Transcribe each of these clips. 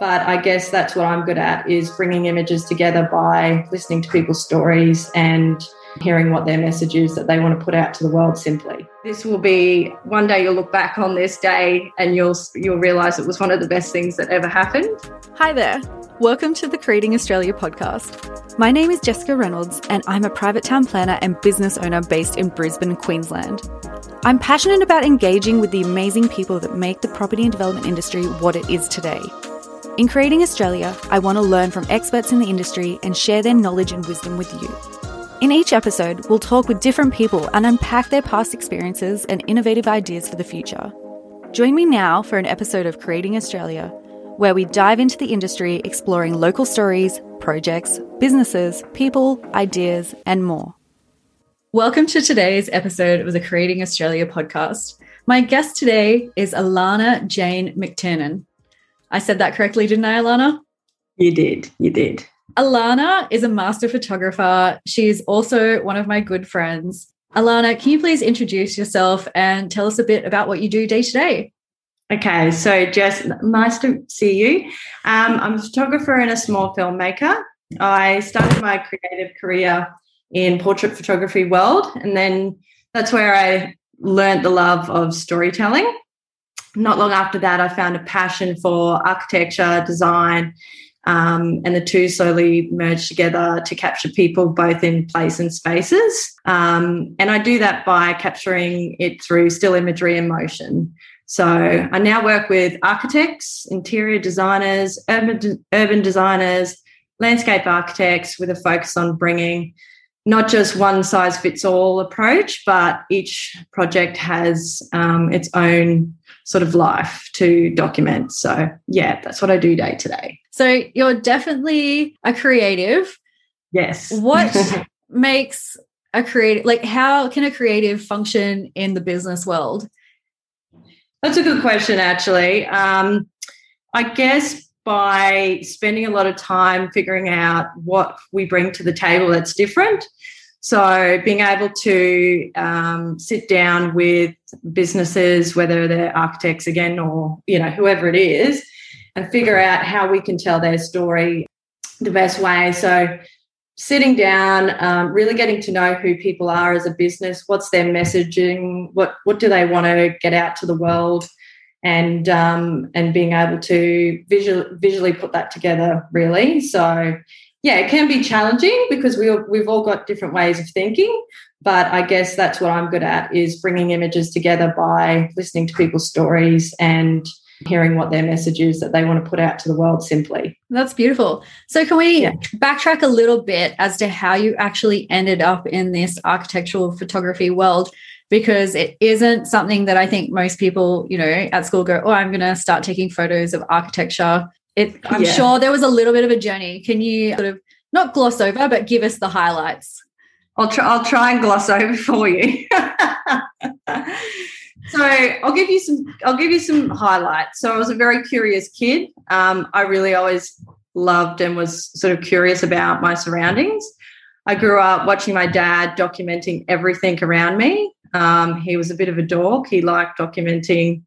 But I guess that's what I'm good at is bringing images together by listening to people's stories and hearing what their message is that they want to put out to the world simply. This will be one day you'll look back on this day and you'll you'll realize it was one of the best things that ever happened. Hi there. Welcome to the Creating Australia podcast. My name is Jessica Reynolds and I'm a private town planner and business owner based in Brisbane, Queensland. I'm passionate about engaging with the amazing people that make the property and development industry what it is today. In Creating Australia, I want to learn from experts in the industry and share their knowledge and wisdom with you. In each episode, we'll talk with different people and unpack their past experiences and innovative ideas for the future. Join me now for an episode of Creating Australia, where we dive into the industry exploring local stories, projects, businesses, people, ideas, and more. Welcome to today's episode of the Creating Australia podcast. My guest today is Alanna Jayne McTiernan. I said that correctly, didn't I, Alanna? You did. You did. Alanna is a master photographer. She's also one of my good friends. Alanna, can you please introduce yourself and tell us a bit about what you do day to day? Okay, so Jess, nice to see you. Um, I'm a photographer and a small filmmaker. I started my creative career in portrait photography world, and then that's where I learned the love of storytelling not long after that, I found a passion for architecture, design, um, and the two slowly merged together to capture people both in place and spaces. Um, and I do that by capturing it through still imagery and motion. So I now work with architects, interior designers, urban, urban designers, landscape architects with a focus on bringing not just one size fits all approach, but each project has um, its own sort of life to document. So, yeah, that's what I do day to day. So, you're definitely a creative. Yes. What makes a creative, like, how can a creative function in the business world? That's a good question, actually. Um, I guess by spending a lot of time figuring out what we bring to the table that's different. So, being able to um, sit down with businesses, whether they're architects again or you know whoever it is, and figure out how we can tell their story the best way. So, sitting down, um, really getting to know who people are as a business, what's their messaging, what what do they want to get out to the world, and um, and being able to visual, visually put that together. Really, so yeah, it can be challenging because we we've all got different ways of thinking. But I guess that's what I'm good at is bringing images together by listening to people's stories and hearing what their message is that they want to put out to the world simply. That's beautiful. So, can we yeah. backtrack a little bit as to how you actually ended up in this architectural photography world? Because it isn't something that I think most people, you know, at school go, Oh, I'm going to start taking photos of architecture it, I'm yeah. sure there was a little bit of a journey. Can you sort of not gloss over, but give us the highlights? I'll try. I'll try and gloss over for you. so I'll give you some. I'll give you some highlights. So I was a very curious kid. Um, I really always loved and was sort of curious about my surroundings. I grew up watching my dad documenting everything around me. Um, he was a bit of a dork. He liked documenting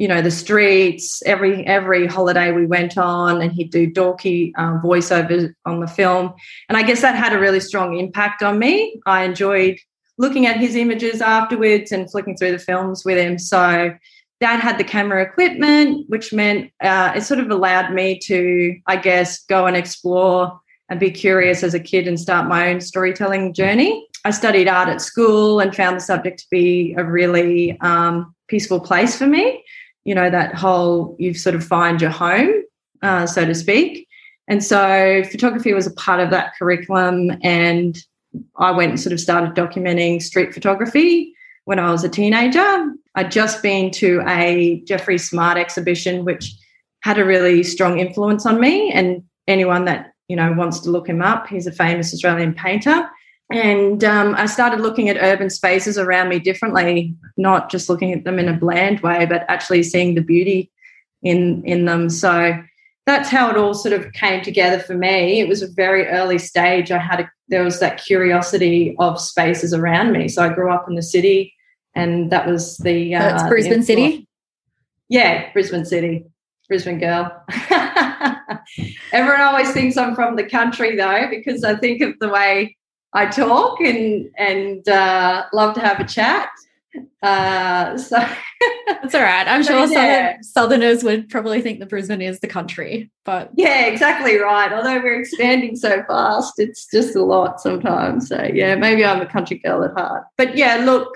you know the streets every every holiday we went on and he'd do dorky um, voiceovers on the film. And i guess that had a really strong impact on me. I enjoyed looking at his images afterwards and flicking through the films with him. So dad had the camera equipment which meant uh, it sort of allowed me to i guess go and explore and be curious as a kid and start my own storytelling journey. I studied art at school and found the subject to be a really um, peaceful place for me you know that whole you sort of find your home uh, so to speak. And so photography was a part of that curriculum and i went and sort of started documenting street photography when i was a teenager. I'd just been to a jeffrey smart exhibition which had a really strong influence on me and anyone that you know wants to look him up he's a famous australian painter and um, I started looking at urban spaces around me differently, not just looking at them in a bland way, but actually seeing the beauty in in them. So that's how it all sort of came together for me. It was a very early stage. I had a, there was that curiosity of spaces around me. So I grew up in the city, and that was the uh, that's Brisbane City. Yeah, Brisbane City, Brisbane girl. Everyone always thinks I'm from the country though, because I think of the way I talk and and uh, love to have a chat. Uh, so that's all right. I'm sure yeah. Southerners would probably think that Brisbane is the country, but yeah, exactly right. Although we're expanding so fast, it's just a lot sometimes. So yeah, maybe I'm a country girl at heart. But yeah, look,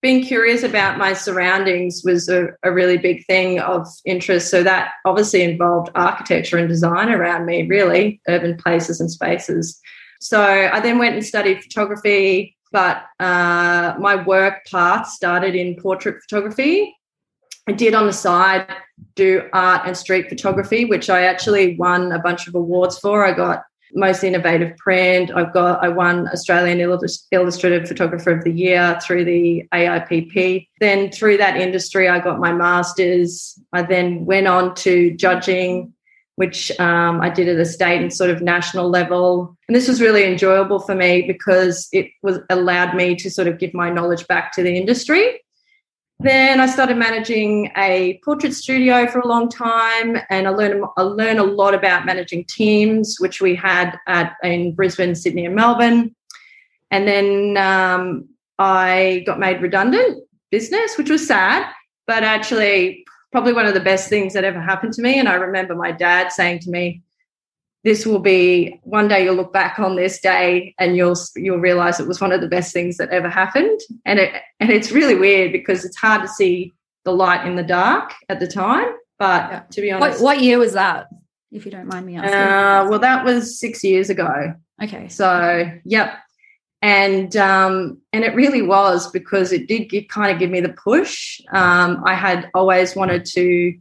being curious about my surroundings was a, a, really big thing of interest. So that obviously involved architecture and design around me, really, urban places and spaces. So I then went and studied photography, but uh, my work path started in portrait photography. I did on the side do art and street photography, which I actually won a bunch of awards for. I got most innovative print. I've got I won Australian Illustrated Photographer of the Year through the AIPP. Then through that industry, I got my masters. I then went on to judging, which um, I did at a state and sort of national level. And this was really enjoyable for me because it was allowed me to sort of give my knowledge back to the industry. Then I started managing a portrait studio for a long time, and I learned I learned a lot about managing teams, which we had at in Brisbane, Sydney, and Melbourne. And then um, I got made redundant business, which was sad, but actually probably one of the best things that ever happened to me. And I remember my dad saying to me, this will be one day you'll look back on this day and you'll you'll realize it was one of the best things that ever happened. And it and it's really weird because it's hard to see the light in the dark at the time but yeah. to be honest what, what, year was that if you don't mind me asking? Uh, well that was six years ago. Okay. So yep and um, and it really was because it did give, kind of give me the push um, i had always wanted to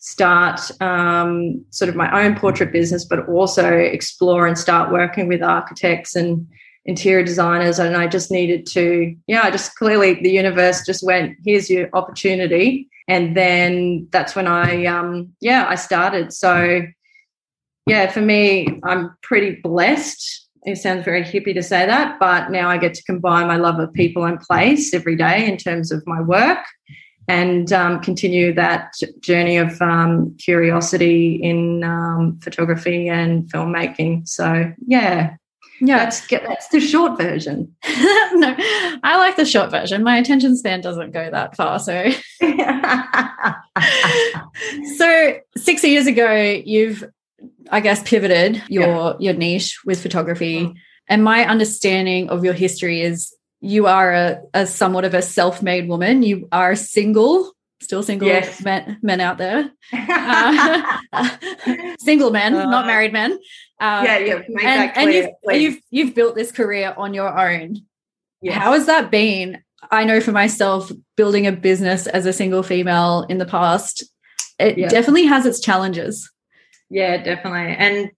start um, sort of my own portrait business, but also explore and start working with architects and interior designers. And I just needed to, yeah, I just clearly the universe just went, here's your opportunity. And then that's when I, um, yeah, I started. So, yeah, for me, I'm pretty blessed. It sounds very hippie to say that, but now I get to combine my love of people and place every day in terms of my work and um, continue that journey of um, curiosity in um, photography and filmmaking. So yeah, yeah, that's get that's the short version. no, I like the short version. My attention span doesn't go that far. So, so six years ago, you've, I guess, pivoted your yeah. your niche with photography. Mm. And my understanding of your history is you are a, a somewhat of a self-made woman. You are single, still single yes. men, men out there. Uh, single men, uh, not married men. Um, yeah, yeah. and, and you've, you've you've built this career on your own. Yes. How has that been? I know for myself, building a business as a single female in the past, it yeah. definitely has its challenges. Yeah, definitely. And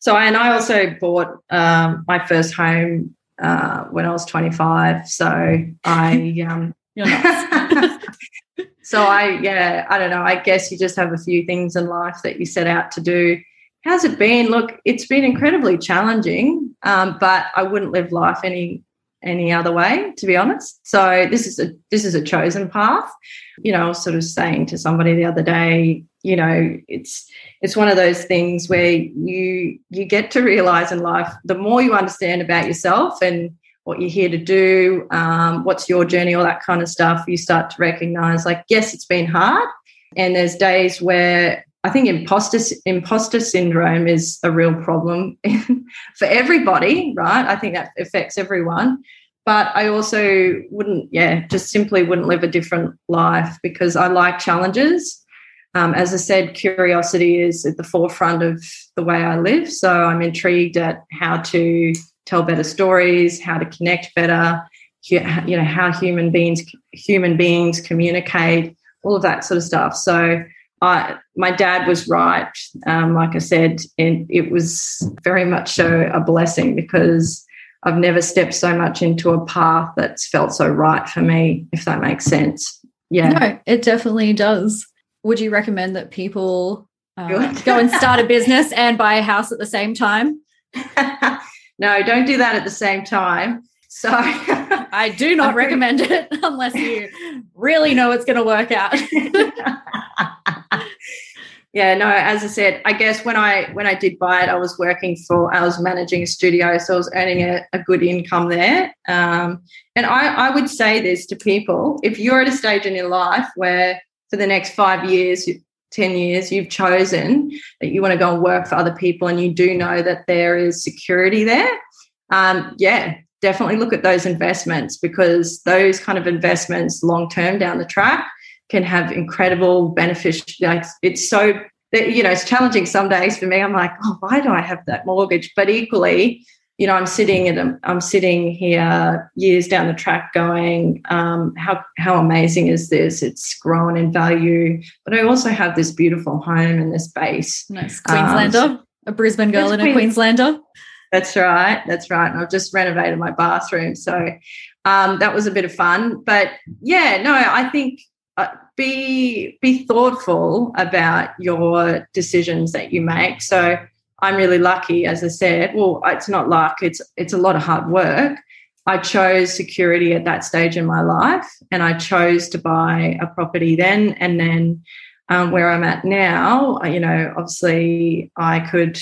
so, and I also bought um, my first home uh, when I was 25. So I, um, so I, yeah, I don't know. I guess you just have a few things in life that you set out to do. How's it been? Look, it's been incredibly challenging, um, but I wouldn't live life any any other way, to be honest. So this is a this is a chosen path. You know, sort of saying to somebody the other day, you know, it's it's one of those things where you you get to realize in life the more you understand about yourself and what you're here to do, um, what's your journey, all that kind of stuff, you start to recognize like, yes, it's been hard. And there's days where I think imposter imposter syndrome is a real problem for everybody, right? I think that affects everyone. But I also wouldn't, yeah, just simply wouldn't live a different life because I like challenges. Um, as I said, curiosity is at the forefront of the way I live. So I'm intrigued at how to tell better stories, how to connect better, you know, how human beings human beings communicate, all of that sort of stuff. So I, my dad was right. Um, like I said, and it was very much so a blessing because I've never stepped so much into a path that's felt so right for me, if that makes sense. Yeah. No, it definitely does. Would you recommend that people uh, go and start a business and buy a house at the same time? no, don't do that at the same time. So I do not recommend it unless you really know it's going to work out. yeah, no, as I said, I guess when I when I did buy it, I was working for I was managing a studio, so I was earning a, a good income there. Um, and I, I would say this to people: if you're at a stage in your life where for the next five years, ten years, you've chosen that you want to go and work for other people, and you do know that there is security there, um, yeah, definitely look at those investments because those kind of investments long term down the track can have incredible benefits. Like it's so you know it's challenging some days for me. I'm like, oh, why do I have that mortgage? But equally, you know, I'm sitting at a, I'm sitting here years down the track, going, um, how how amazing is this? It's grown in value, but I also have this beautiful home and this base. Nice Queenslander, um, a Brisbane girl and a Queenslander. That's right. That's right. And I've just renovated my bathroom, so um, that was a bit of fun. But yeah, no, I think uh, be be thoughtful about your decisions that you make. So I'm really lucky, as I said. Well, it's not luck; it's it's a lot of hard work. I chose security at that stage in my life, and I chose to buy a property then. And then, um, where I'm at now, you know, obviously, I could.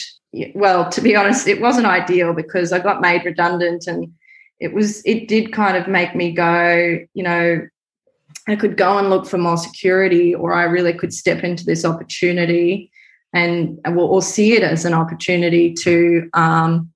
Well, to be honest, it wasn't ideal because I got made redundant, and it was it did kind of make me go, you know, I could go and look for more security, or I really could step into this opportunity and or, see it as an opportunity to, um,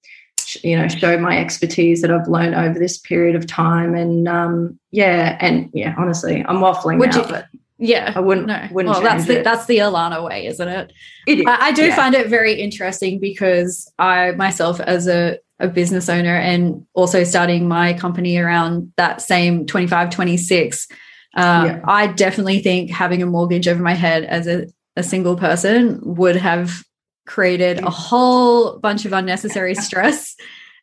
you know, show my expertise that I've learned over this period of time. And um, yeah, and yeah, honestly, I'm waffling Would now, you, but yeah, I wouldn't. No. wouldn't well, that's the, it. that's the Alanna way, isn't it? It is. I, I do yeah. find it very interesting because I myself, as a a business owner and also starting my company around that same 25 26 uh, yeah. I definitely think having a mortgage over my head as a, a single person would have created a whole bunch of unnecessary stress.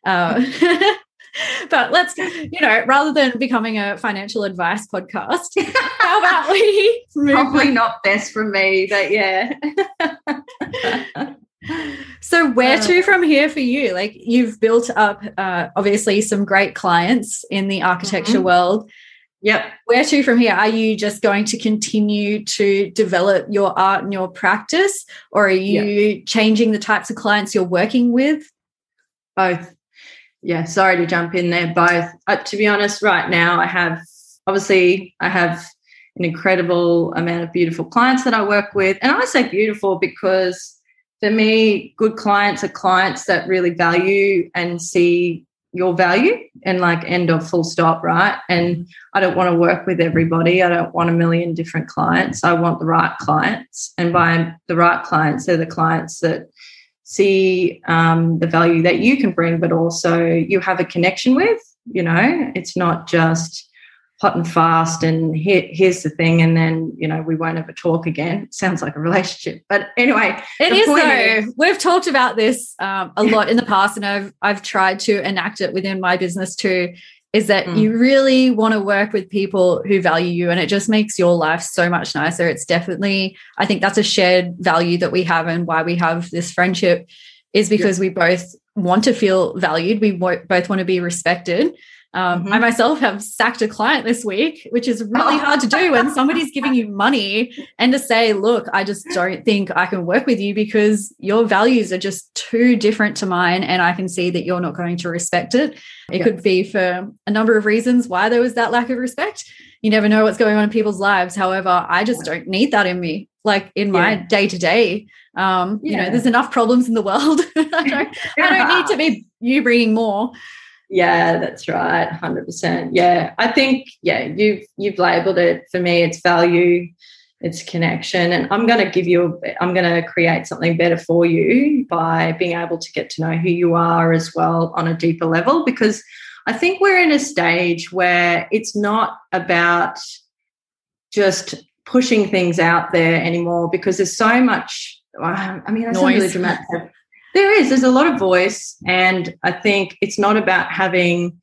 Uh, but let's, you know, rather than becoming a financial advice podcast, how about we probably on? not best for me, but yeah. so where uh, to from here for you like you've built up uh, obviously some great clients in the architecture mm-hmm. world Yep. Where to from here? Are you just going to continue to develop your art and your practice, or are you yep. changing the types of clients you're working with? Both. Yeah, sorry to jump in there. Both. Uh, to be honest, right now I have obviously I have an incredible amount of beautiful clients that I work with, and I say beautiful because for me, good clients are clients that really value and see your value and like end of full stop, right? And I don't want to work with everybody. I don't want a million different clients. I want the right clients. And by the right clients, they're the clients that see um, the value that you can bring, but also you have a connection with. You know, it's not just hot and fast and here, here's the thing and then you know we won't ever talk again. Sounds like a relationship. But anyway it is though. is, we've talked about this um, a lot in the past and i've i've tried to enact it within my business too is that mm. you really want to work with people who value you and it just makes your life so much nicer it's definitely i think that's a shared value that we have and why we have this friendship is because yeah. we both want to feel valued we both want to be respected um, mm-hmm. I myself have sacked a client this week, which is really hard to do when somebody's giving you money and to say, look, I just don't think I can work with you because your values are just too different to mine. And I can see that you're not going to respect it. It yes. could be for a number of reasons why there was that lack of respect. You never know what's going on in people's lives. However, I just don't need that in me. Like in my day to day, um, you know, there's enough problems in the world. I, don't, I don't need to be you bringing more. Yeah, that's right. 100%. Yeah. I think yeah, you've you've labeled it for me it's value, it's connection and I'm going to give you I'm going to create something better for you by being able to get to know who you are as well on a deeper level because I think we're in a stage where it's not about just pushing things out there anymore because there's so much I mean, that's really dramatic. There is. There's a lot of voice. And I think it's not about having,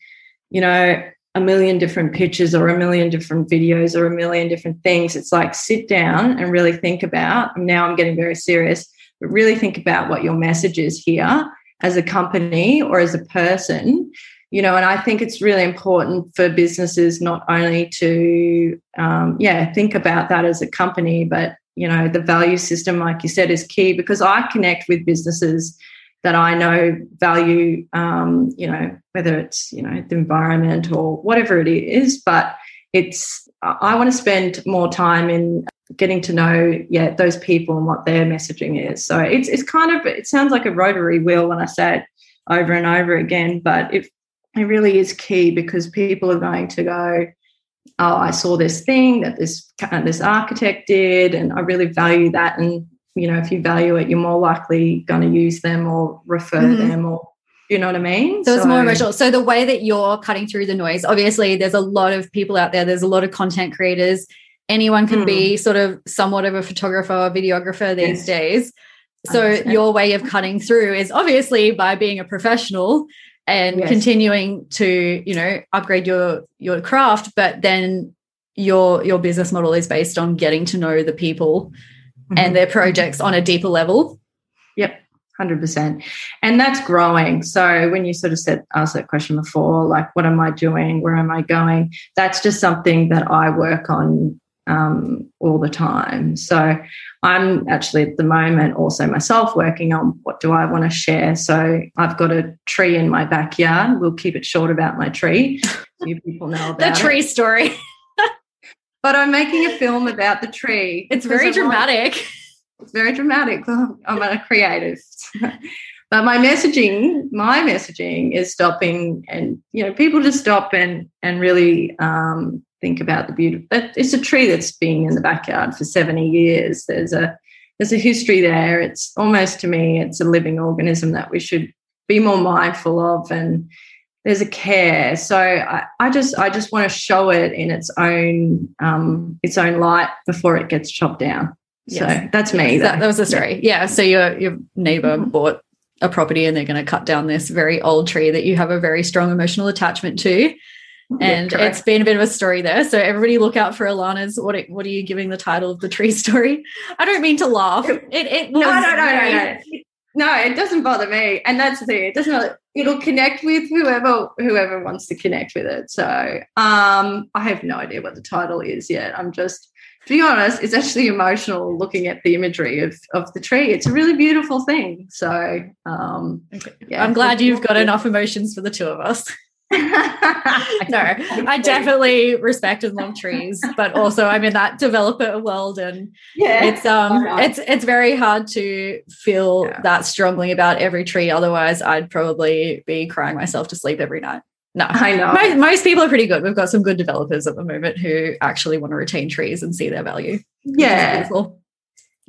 you know, a million different pictures or a million different videos or a million different things. It's like sit down and really think about. Now I'm getting very serious, but really think about what your message is here as a company or as a person. You know, and I think it's really important for businesses not only to, um, yeah, think about that as a company, but you know the value system like you said is key because i connect with businesses that i know value um, you know whether it's you know the environment or whatever it is but it's i want to spend more time in getting to know yeah those people and what their messaging is. So it's it's kind of it sounds like a rotary wheel when i say it over and over again but it it really is key because people are going to go oh, I saw this thing that this this architect did, and I really value that. And you know, if you value it, you're more likely going to use them or refer mm-hmm. them, or you know what I mean. So, so it's more emotional. So the way that you're cutting through the noise, obviously, there's a lot of people out there. There's a lot of content creators. Anyone can mm. be sort of somewhat of a photographer or videographer these yes. days. So your way of cutting through is obviously by being a professional and yes. continuing to you know upgrade your your craft but then your your business model is based on getting to know the people mm-hmm. and their projects on a deeper level yep 100% and that's growing so when you sort of said asked that question before like what am i doing where am i going that's just something that i work on um, all the time. So I'm actually at the moment also myself working on what do I want to share. So I've got a tree in my backyard. We'll keep it short about my tree. Few people know about the tree it. story. but I'm making a film about the tree. It's very dramatic. it's very dramatic. I'm a creative. But my messaging my messaging is stopping and you know people just stop and and really um, think about the beauty. But it's a tree that's been in the backyard for 70 years. There's a there's a history there. It's almost to me, it's a living organism that we should be more mindful of and there's a care. So I, I just I just want to show it in its own um, its own light before it gets chopped down. Yes. So that's me. Yes, that, that, was the story. Yeah. So your your neighbor mm-hmm. bought a property and they're going to cut down this very old tree that you have a very strong emotional attachment to and yeah, it's been a bit of a story there. So everybody look out for Alanna's. What what are you giving the title of the tree story? I don't mean to laugh. It it no no no no no. No, it doesn't bother me, and that's the thing. It doesn't. It'll connect with whoever whoever wants to connect with it. So um, I have no idea what the title is yet. I'm just, to be honest, it's actually emotional looking at the imagery of of the tree. It's a really beautiful thing. So um, okay. yeah, I'm glad you've got enough emotions for the two of us. no, I definitely respect and love trees, but also I'm in that developer world, and yeah, it's um, it's it's very hard to feel yeah. that strongly about every tree. Otherwise, I'd probably be crying myself to sleep every night. No, I know. Most, most people are pretty good. We've got some good developers at the moment who actually want to retain trees and see their value. Yeah,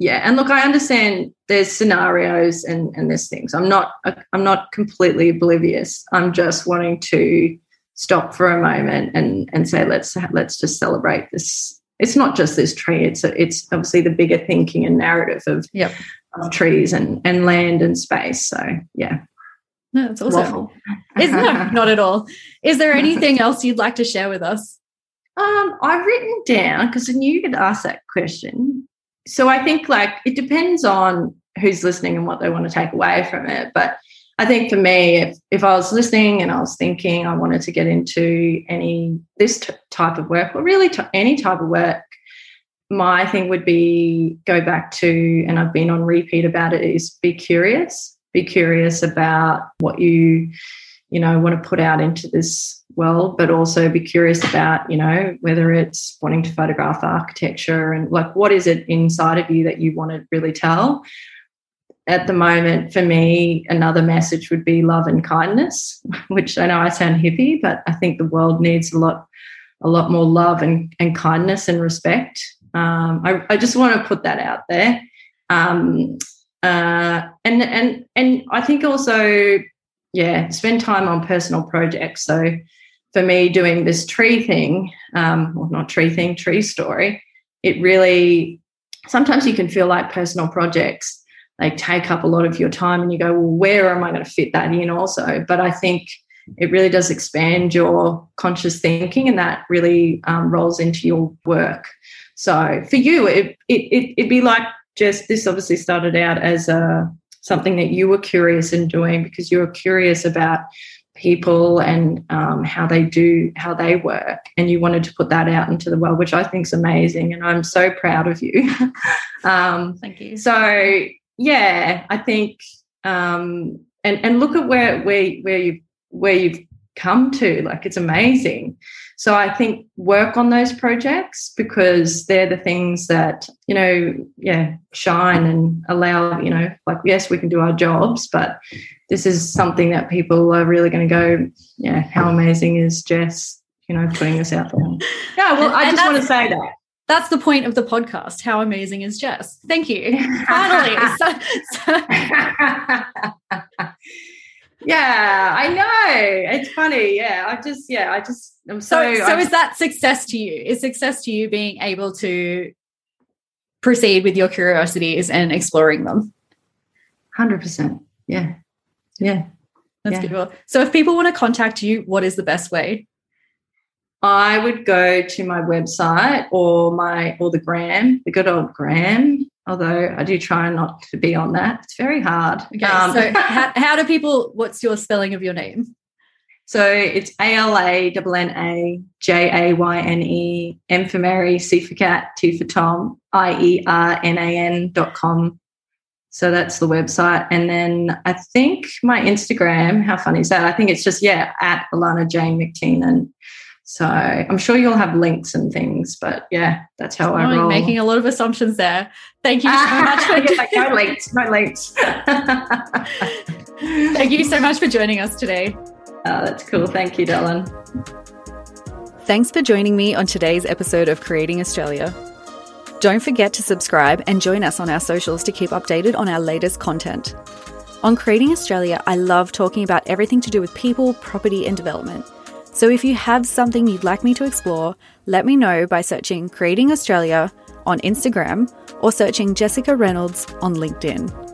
yeah and look i understand there's scenarios and and there's things i'm not uh, i'm not completely oblivious i'm just wanting to stop for a moment and and say let's let's just celebrate this it's not just this tree it's a, it's obviously the bigger thinking and narrative of yep. of trees and and land and space so yeah no, that's awesome. Is no, not at all. Is there anything else you'd like to share with us? Um, I've written down because I knew you'd ask that question so I think like it depends on who's listening and what they want to take away from it. But I think for me, if, if I was listening and I was thinking I wanted to get into any this t- type of work, or really t- any type of work, my thing would be go back to, and I've been on repeat about it, is be curious. Be curious about what you, you know, want to put out into this world but also be curious about, you know, whether it's wanting to photograph architecture and like what is it inside of you that you want to really tell. At the moment, for me, another message would be love and kindness, which I know I sound hippie, but I think the world needs a lot, a lot more love and, and kindness and respect. Um, I, I just want to put that out there. Um, uh, and and and I think also, yeah, spend time on personal projects. So for me doing this tree thing, um, well, not tree thing, tree story, it really sometimes you can feel like personal projects they take up a lot of your time and you go, well, where am I going to fit that in also? But I think it really does expand your conscious thinking and that really um, rolls into your work. So for you, it, it, it, it'd be like just this obviously started out as a, something that you were curious in doing because you were curious about people and um, how they do how they work and you wanted to put that out into the world which i think is amazing and i'm so proud of you. Um, thank you. so yeah i think um, and and look at where where where you where you've come to like it's amazing so I think work on those projects because they're the things that, you know, yeah, shine and allow, you know, like, yes, we can do our jobs, but this is something that people are really going to go, yeah, how amazing is Jess, you know, putting this out there. Yeah, well, I just want to say that that's the point of the podcast. How amazing is Jess? Thank you. Finally. so, so. Yeah, I know. It's funny. Yeah, I just, yeah, I just, I'm so. So, so is that success to you? Is success to you being able to proceed with your curiosities and exploring them? 100%. Yeah. Yeah. That's yeah. beautiful. So if people want to contact you, what is the best way? I would go to my website or my or the gram, the good old gram, although I do try not to be on that. It's very hard. Okay, um, so how, how do people, what's your spelling of your name? So it's A L A N N A J A Y N E M for Mary, C for cat, T for Tom, I E R N A N dot com. So that's the website. And then I think my Instagram, how funny is that? I think it's just, yeah, at Alanna Jayne McTiernan. So I'm sure you'll have links and things, but yeah, that's how I roll. Making a lot of assumptions there. Thank you so much. For yeah, like, no links, no links. Thank you so much for joining us today. Oh, that's cool. Thank you, Dylan. Thanks for joining me on today's episode of Creating Australia. Don't forget to subscribe and join us on our socials to keep updated on our latest content. On Creating Australia, I love talking about everything to do with people, property, and development. So if you have something you'd like me to explore, let me know by searching Creating Australia on Instagram or searching Jessica Reynolds on LinkedIn.